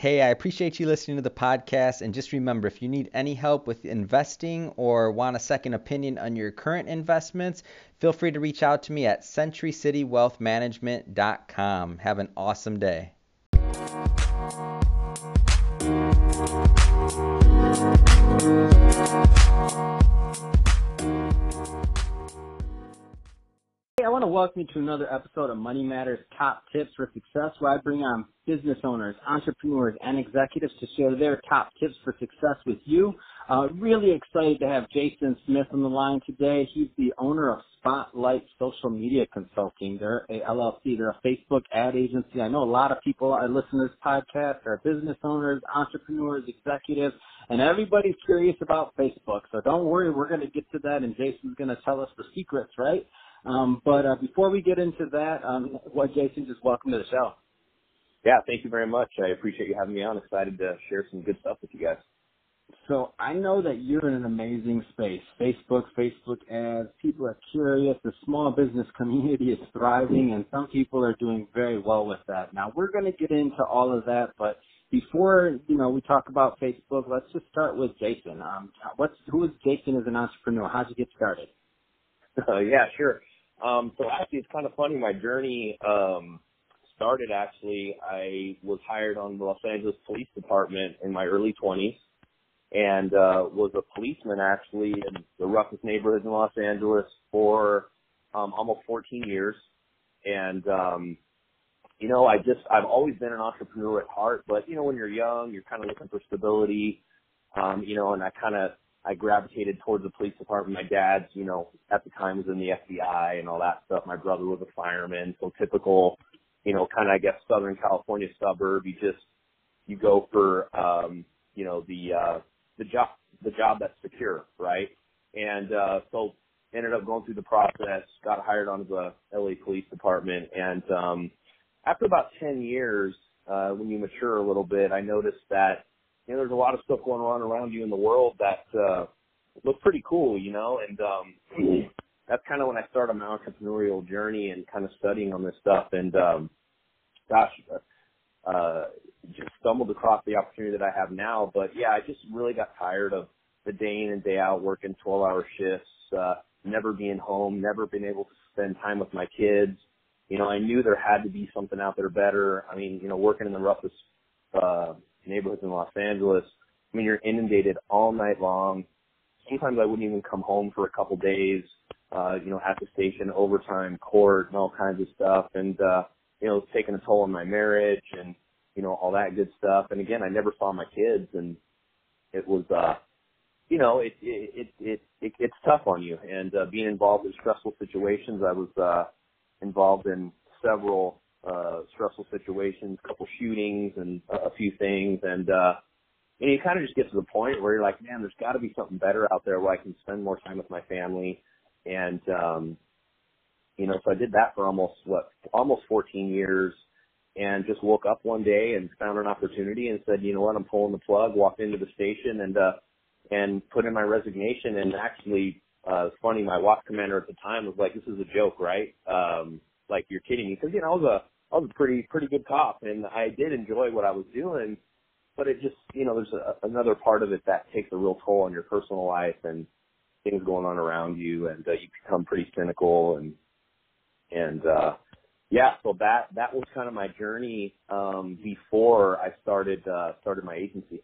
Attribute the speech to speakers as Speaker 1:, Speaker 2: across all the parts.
Speaker 1: Hey, I appreciate you listening to the podcast. And just remember if you need any help with investing or want a second opinion on your current investments, feel free to reach out to me at centurycitywealthmanagement.com. Have an awesome day.
Speaker 2: Want to welcome you to another episode of Money Matters Top Tips for Success, where I bring on business owners, entrepreneurs, and executives to share their top tips for success with you. Uh, really excited to have Jason Smith on the line today. He's the owner of Spotlight Social Media Consulting. They're a LLC. They're a Facebook ad agency. I know a lot of people are listening to this podcast are business owners, entrepreneurs, executives, and everybody's curious about Facebook. So don't worry, we're going to get to that, and Jason's going to tell us the secrets, right? Um, but uh, before we get into that, um, what Jason, just welcome to the show.
Speaker 3: Yeah, thank you very much. I appreciate you having me on. Excited to share some good stuff with you guys.
Speaker 2: So I know that you're in an amazing space. Facebook, Facebook ads, people are curious. The small business community is thriving and some people are doing very well with that. Now we're going to get into all of that, but before, you know, we talk about Facebook, let's just start with Jason. Um, what's, who is Jason as an entrepreneur? How'd you get started?
Speaker 3: Uh, yeah, sure. Um, so actually, it's kind of funny. My journey um, started actually. I was hired on the Los Angeles Police Department in my early 20s, and uh, was a policeman actually in the roughest neighborhoods in Los Angeles for um, almost 14 years. And um, you know, I just I've always been an entrepreneur at heart, but you know, when you're young, you're kind of looking for stability. Um, you know, and I kind of I gravitated towards the police department. My dad's, you know, at the time was in the FBI and all that stuff. My brother was a fireman, so typical, you know, kind of I guess Southern California suburb. You just you go for, um, you know, the uh, the job the job that's secure, right? And uh, so ended up going through the process, got hired onto the LA Police Department, and um, after about ten years, uh, when you mature a little bit, I noticed that you know, there's a lot of stuff going on around you in the world that uh, look pretty cool, you know, and um, that's kind of when I started my entrepreneurial journey and kind of studying on this stuff. And um, gosh, uh, uh, just stumbled across the opportunity that I have now. But yeah, I just really got tired of the day in and day out working 12 hour shifts, uh, never being home, never being able to spend time with my kids. You know, I knew there had to be something out there better. I mean, you know, working in the roughest, uh, neighborhoods in Los Angeles. I mean, you're inundated all night long. Sometimes I wouldn't even come home for a couple days, uh, you know, at the station, overtime, court, and all kinds of stuff. And, uh, you know, it's taking a toll on my marriage and, you know, all that good stuff. And again, I never saw my kids and it was, uh, you know, it, it, it, it, it it's tough on you. And, uh, being involved in stressful situations, I was, uh, involved in several uh, stressful situations, a couple shootings and a few things. And, uh, and you kind of just get to the point where you're like, man, there's got to be something better out there where I can spend more time with my family. And, um, you know, so I did that for almost what, almost 14 years and just woke up one day and found an opportunity and said, you know what, I'm pulling the plug, walked into the station and, uh, and put in my resignation and actually, uh, it's funny, my watch commander at the time was like, this is a joke, right? Um, like you're kidding me. Cause you know, I was a, I was a pretty pretty good cop, and I did enjoy what I was doing. But it just you know there's a, another part of it that takes a real toll on your personal life and things going on around you, and uh, you become pretty cynical and and uh, yeah. So that that was kind of my journey um, before I started uh, started my agency.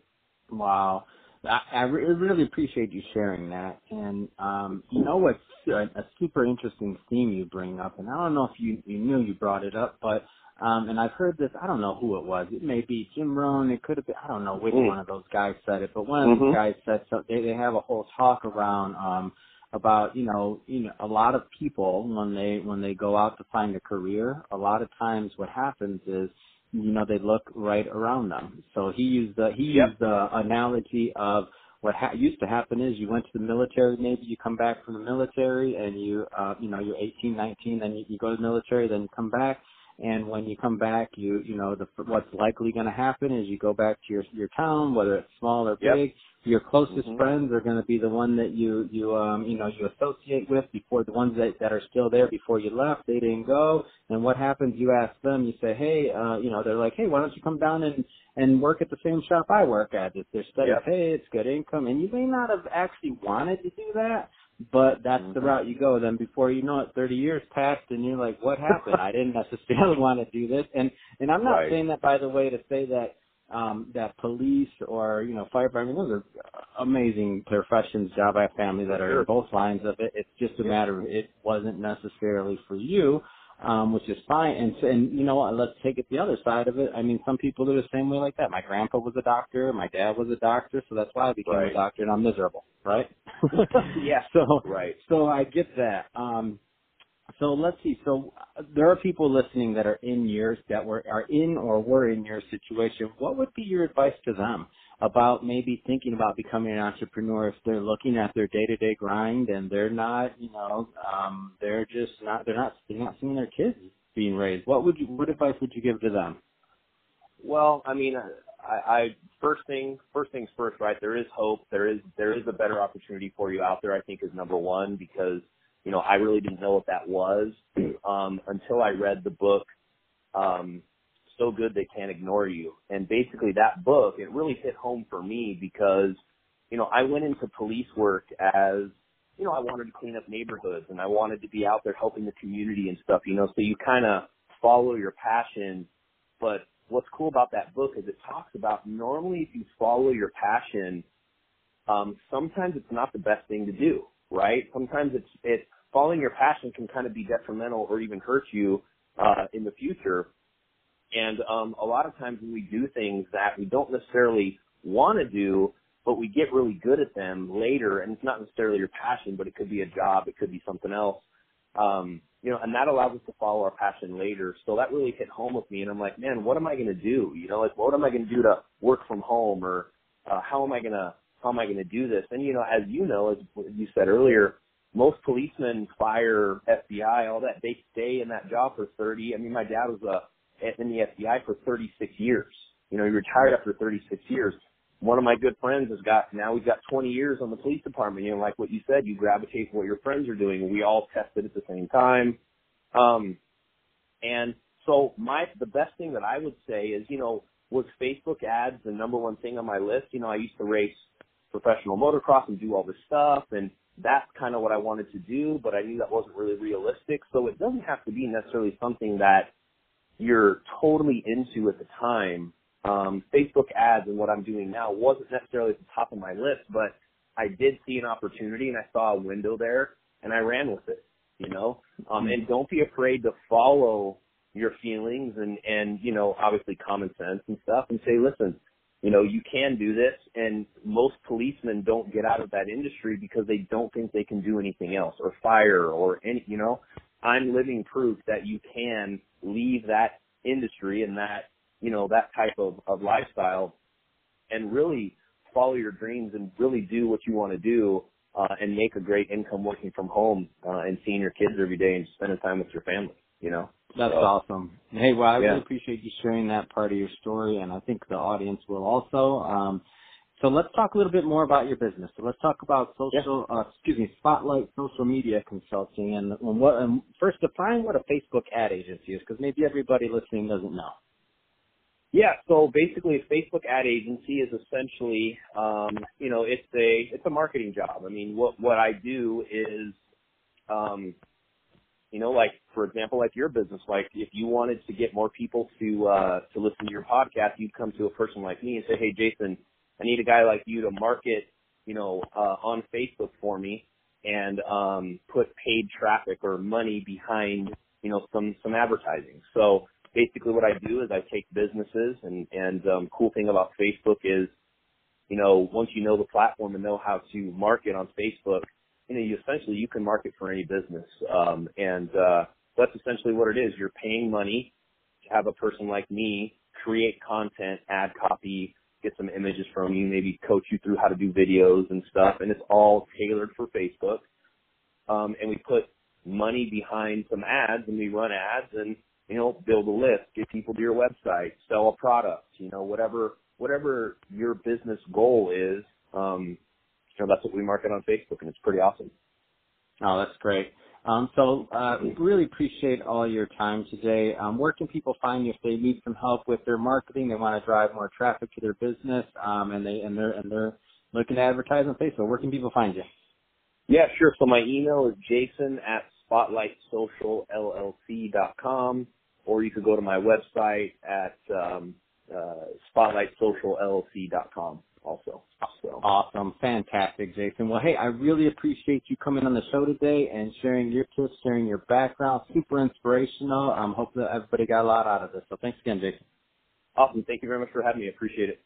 Speaker 2: Wow. I, I really appreciate you sharing that. And um, you know what's a, a super interesting theme you bring up, and I don't know if you you knew you brought it up, but um, and I've heard this. I don't know who it was. It may be Jim Rohn. It could have been. I don't know which mm. one of those guys said it, but one of mm-hmm. those guys said so. They they have a whole talk around um, about you know you know a lot of people when they when they go out to find a career. A lot of times what happens is you know they look right around them. So he used the he yep. used the analogy of what ha- used to happen is you went to the military, maybe you come back from the military and you uh you know you're 18, 19, then you, you go to the military, then you come back and when you come back, you you know the what's likely going to happen is you go back to your your town, whether it's small or
Speaker 3: Yep.
Speaker 2: Your closest
Speaker 3: Mhm.
Speaker 2: friends are going to be the one that you you um you know you associate with before the ones that that are still there before you left. They didn't go, and what happens? You ask them. You say, hey, uh, you know, they're like, hey, why don't you come down and and work at the same shop I work at? It's their steady
Speaker 3: Yep.
Speaker 2: pay, it's good income, and you may not have actually wanted to do that, but that's the
Speaker 3: Mhm.
Speaker 2: route you go. Then before you know it, 30 years passed, and you're like, what happened? I didn't necessarily want to do this. And and I'm not
Speaker 3: Right.
Speaker 2: saying that by the way to say that um that police or you know firefighting those are amazing professions. Job I have family that are in both lines of it. It's just a matter of it wasn't necessarily for you. Um, which is fine, and and you know what? Let's take it the other side of it. I mean, some people are the same way like that. My grandpa was a doctor, my dad was a doctor, so that's why I became a doctor, and I'm miserable, right?
Speaker 3: Yeah.
Speaker 2: So
Speaker 3: Right.
Speaker 2: so I get that. Um, so let's see. So uh, there are people listening that are in yours that were are in or were in your situation. What would be your advice to them about maybe thinking about becoming an entrepreneur if they're looking at their day to day grind and they're not, you know, um, they're just not they're not they're not seeing their kids being raised. What would you what advice would you give to them?
Speaker 3: Well, I mean, I, I first thing first things first, right? There is hope. There is there is a better opportunity for you out there. I think is number one because you know I really didn't know what that was um, until I read the book. Um, so good they can't ignore you. And basically that book, it really hit home for me because, you know, I went into police work as, you know, I wanted to clean up neighborhoods and I wanted to be out there helping the community and stuff, you know, so you kind of follow your passion. But what's cool about that book is it talks about normally if you follow your passion, um, sometimes it's not the best thing to do, right? Sometimes it's, it's following your passion can kind of be detrimental or even hurt you, uh, in the future. And um, a lot of times when we do things that we don't necessarily want to do, but we get really good at them later, and it's not necessarily your passion, but it could be a job, it could be something else. Um, you know, and that allows us to follow our passion later. So that really hit home with me, and I'm like, man, what am I going to do? You know, like what am I going to do to work from home, or uh, how am I going to how am I going to do this? And you know, as you know, as you said earlier, most policemen, fire, FBI, all that, they stay in that job for 30. I mean, my dad was a in the FBI for 36 years. You know, he retired after 36 years. One of my good friends has got, now we've got 20 years on the police department. You know, like what you said, you gravitate to what your friends are doing. We all tested at the same time. Um, and so my, the best thing that I would say is, you know, was Facebook ads the number one thing on my list? You know, I used to race professional motocross and do all this stuff and that's kind of what I wanted to do, but I knew that wasn't really realistic. So it doesn't have to be necessarily something that you're totally into at the time. Um, Facebook ads and what I'm doing now wasn't necessarily at the top of my list, but I did see an opportunity and I saw a window there and I ran with it, you know? Um, and don't be afraid to follow your feelings and, and, you know, obviously common sense and stuff and say, listen, you know, you can do this and most policemen don't get out of that industry because they don't think they can do anything else or fire or any, you know, I'm living proof that you can leave that industry and that, you know, that type of, of lifestyle and really follow your dreams and really do what you want to do, uh, and make a great income working from home, uh, and seeing your kids every day and spending time with your family, you know?
Speaker 2: That's
Speaker 3: So,
Speaker 2: awesome. Hey, well, I
Speaker 3: Yeah.
Speaker 2: really appreciate you sharing that part of your story, and I think the audience will also. Um, so let's talk a little bit more about your business. So let's talk about social, uh, excuse me, Spotlight Social Media Consulting, and, and what. First, define what a Facebook ad agency is, because maybe everybody listening doesn't know.
Speaker 3: Yeah, so basically a Facebook ad agency is essentially um, you know, it's a it's a marketing job. I mean what what I do is um you know, like for example, like your business, like if you wanted to get more people to uh to listen to your podcast, you'd come to a person like me and say, Hey Jason, I need a guy like you to market, you know, uh on Facebook for me and um put paid traffic or money behind, you know, some some advertising. So basically what I do is I take businesses and, and um, cool thing about Facebook is, you know, once you know the platform and know how to market on Facebook, you know, you essentially you can market for any business. Um, and uh, that's essentially what it is. You're paying money to have a person like me create content, add copy, get some images from you, maybe coach you through how to do videos and stuff, and it's all tailored for Facebook. Um, and we put money behind some ads and we run ads and you know, build a list, get people to your website, sell a product, you know, whatever whatever your business goal is, um, you know, that's what we market on Facebook and it's pretty awesome.
Speaker 2: Oh, that's great. Um, so uh, we really appreciate all your time today. Um, where can people find you if they need some help with their marketing? They want to drive more traffic to their business, um, and they and they're and they're looking to advertise on Facebook. Where can people find you?
Speaker 3: Yeah, sure. So my email is jason at spotlightsocialllc.com, or you could go to my website at um, uh, spotlightsocialllc.com also. So.
Speaker 2: Awesome. Fantastic, Jason. Well, hey, I really appreciate you coming on the show today and sharing your tips, sharing your background. Super inspirational. I'm um, everybody got a lot out of this. So thanks again, Jason.
Speaker 3: Awesome. Thank you very much for having me. Appreciate it.